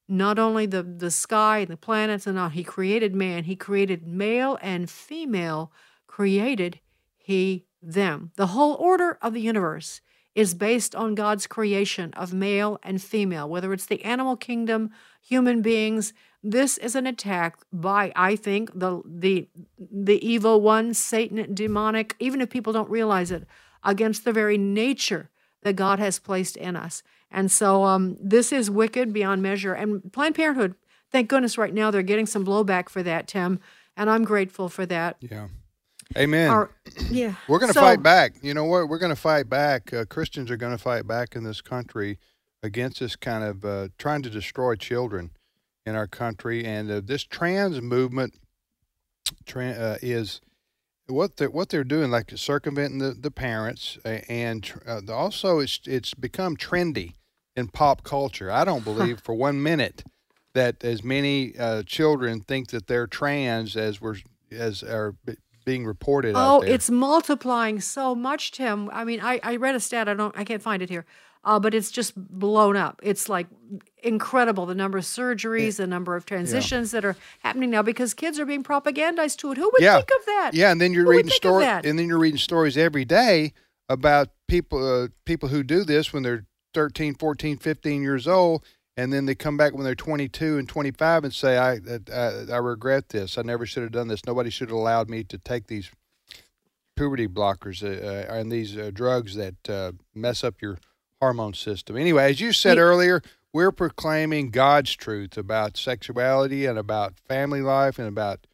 not only the, the sky and the planets and all, he created man, he created male and female, created he them. The whole order of the universe is based on God's creation of male and female, whether it's the animal kingdom, human beings. This is an attack by, I think, the the the evil one, Satan, demonic, even if people don't realize it, against the very nature that God has placed in us. And so um, this is wicked beyond measure. And Planned Parenthood, thank goodness right now they're getting some blowback for that, Tim. And I'm grateful for that. Yeah. Amen. Our- yeah. We're going to So- fight back. You know what? We're going to fight back. Uh, Christians are going to fight back in this country against this kind of uh, trying to destroy children in our country. And uh, this trans movement tra- uh, is what they're what they're doing, like circumventing the, the parents, uh, and uh, also it's it's become trendy in pop culture. I don't believe for one minute that as many uh, children think that they're trans as we're as are being reported out Oh, it's multiplying so much, Tim. I mean, I, I read a stat. I don't. I can't find it here. Uh, but it's just blown up. It's like incredible the number of surgeries, the number of transitions that are happening now because kids are being propagandized to it. Who would yeah. think of that? Yeah, and then you're Who reading stories, and then you're reading stories every day about people uh, people who do this when they're 13, 14, 15 years old, and then they come back when they're 22 and 25 and say, "I I, I regret this. I never should have done this. Nobody should have allowed me to take these puberty blockers uh, uh, and these uh, drugs that uh, mess up your hormone system." Anyway, as you said Yeah. earlier, we're proclaiming God's truth about sexuality and about family life and about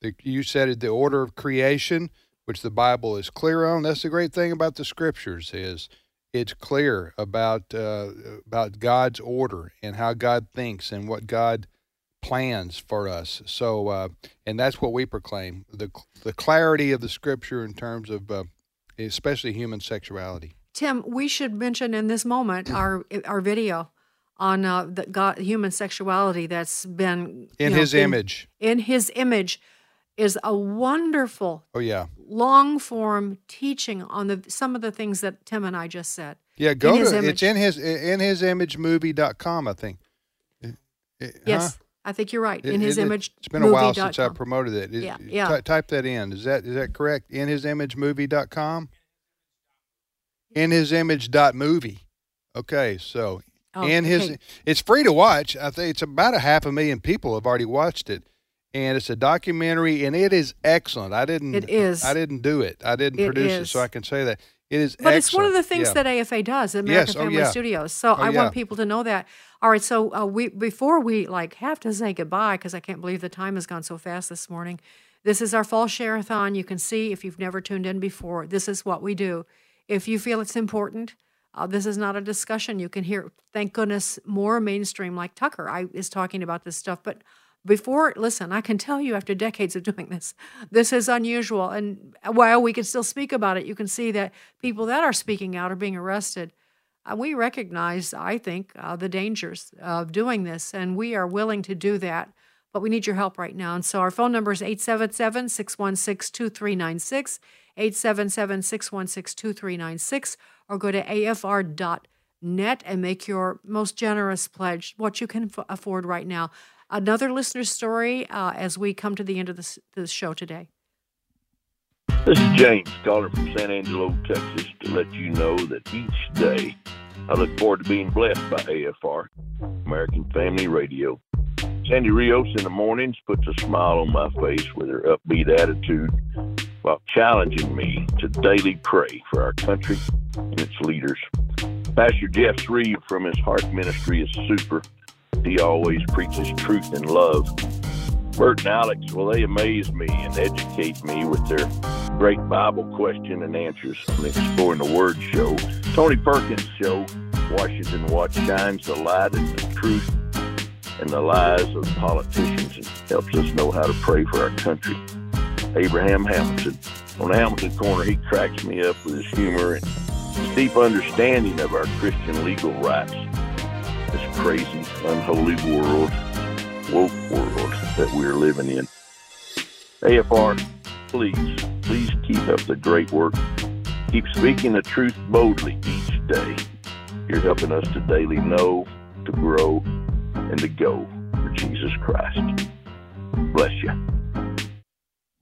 the, you said it, the order of creation, which the Bible is clear on. That's the great thing about the scriptures is it's clear about uh, about God's order and how God thinks and what God plans for us. So, uh, and that's what we proclaim the the clarity of the scripture in terms of uh, especially human sexuality. Tim, we should mention in this moment our our video on uh, the God, human sexuality that's been In know, His been- image. In His image is a wonderful Oh yeah, long form teaching on the some of the things that Tim and I just said. yeah. Go in to it's in his in his imagemovie.com, I think. Uh, uh, Yes, huh? I think you're right. It- In his it- image. It's been a while since dot I com. promoted it. Yeah, yeah. type that in. Is that is that correct? In his image movie.com? In his image dot movie. Okay, so Oh, in his okay. it's free to watch. I think it's about a half a million people have already watched it. and it's a documentary, and it is excellent. I didn't. It is. I didn't do it. I didn't It produce it, so I can say that it is. But it's one of the things Yeah. that AFA does, American Yes, oh, Family yeah. Studios. So Oh, I yeah. want people to know that. All right, so uh, we before we like have to say goodbye because I can't believe the time has gone so fast this morning. This is our fall share-a-thon. You can see if you've never tuned in before. This is what we do. If you feel it's important, uh, this is not a discussion. You can hear. Thank goodness more mainstream like Tucker I, is talking about this stuff, but before listen i can tell you after decades of doing this this is unusual and while we can still speak about it you can see that people that are speaking out are being arrested uh, we recognize i think uh, the dangers of doing this and we are willing to do that but we need your help right now and so our phone number is 877-616-2396 877-616-2396 or go to afr.net and make your most generous pledge what you can afford right now another listener story uh, as we come to the end of this, this show today. This is James calling from San Angelo, Texas, to let you know that each day I look forward to being blessed by AFR, American Family Radio. Sandy Rios in the mornings puts a smile on my face with her upbeat attitude while challenging me to daily pray for our country and its leaders. Pastor Jeff Shreve from his heart ministry is super. He always preaches truth and love. Bert and Alex, well, they amaze me and educate me with their great Bible question and answers on the Exploring the Word show. Tony Perkins' show, Washington Watch, shines the light and the truth and the lies of politicians and helps us know how to pray for our country. Abraham Hamilton. On Hamilton Corner, he cracks me up with his humor and his deep understanding of our Christian legal rights. This crazy, unholy world, woke world that we're living in. AFR, please, please keep up the great work. Keep speaking the truth boldly each day. You're helping us to daily know, to grow, and to go for Jesus Christ. Bless you.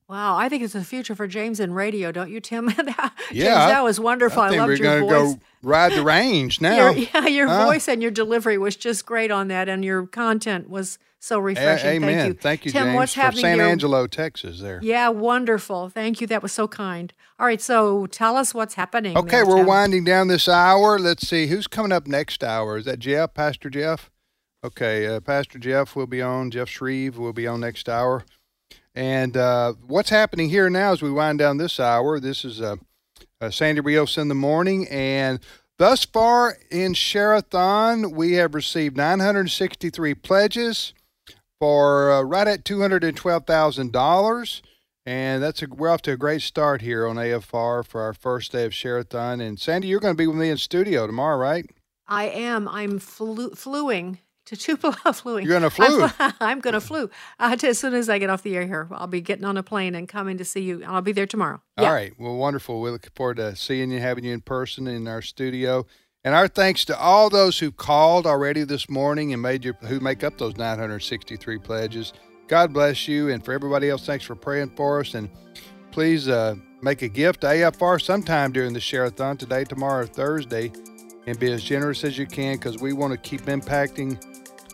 Wow, I think it's the future for James in radio, don't you, Tim? that, Yeah, I- that was wonderful. I, I think loved we're your gonna voice. go ride the range now. Your, yeah, your Huh? voice and your delivery was just great on that, and your content was so A- refreshing. amen. Thank you, Tim, Tim. what's from happening San here? Angelo, Texas. There. Yeah, wonderful. Thank you. That was so kind. All right, so tell us what's happening. Okay, there, we're Tim. winding down this hour. Let's see who's coming up next hour. Is that Jeff, Pastor Jeff? Okay, uh, Pastor Jeff will be on. Jeff Shreve will be on next hour. And uh, what's happening here now as we wind down this hour? This is uh, uh, Sandy Rios in the morning, and thus far in Share-a-thon, we have received 963 pledges for uh, right at $212,000. And that's a, we're off to a great start here on AFR for our first day of Share-a-thon. And Sandy, you're going to be with me in studio tomorrow, right? I am. I'm flu- fluing to Tupelo. fluing. You're gonna flew. I'm, I'm going to flew. Uh, as soon as I get off the air here, I'll be getting on a plane and coming to see you. I'll be there tomorrow. All right. Well, wonderful. We look forward to seeing you, having you in person in our studio. And our thanks to all those who called already this morning and made your who make up those 963 pledges. God bless you, and for everybody else, thanks for praying for us. And please uh, make a gift to AFR sometime during the Share-a-thon today, tomorrow, Thursday, and be as generous as you can because we want to keep impacting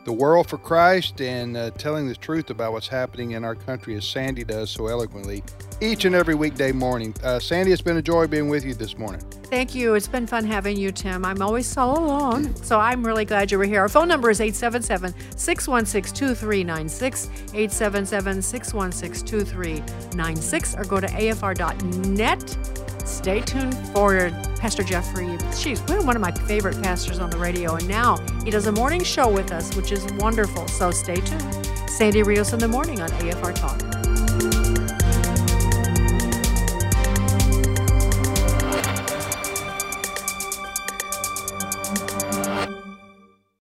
the world for Christ and uh, telling the truth about what's happening in our country as Sandy does so eloquently each and every weekday morning. Uh, Sandy, it's been a joy being with you this morning. Thank you. It's been fun having you, Tim. I'm always so alone. So I'm really glad you were here. Our phone number is 877 616 2396, 877 616 2396, or go to afr.net. Stay tuned for Pastor Jeffrey. She's one of my favorite pastors on the radio, and now he does a morning show with us, which is wonderful. So stay tuned. Sandy Rios in the morning on AFR Talk.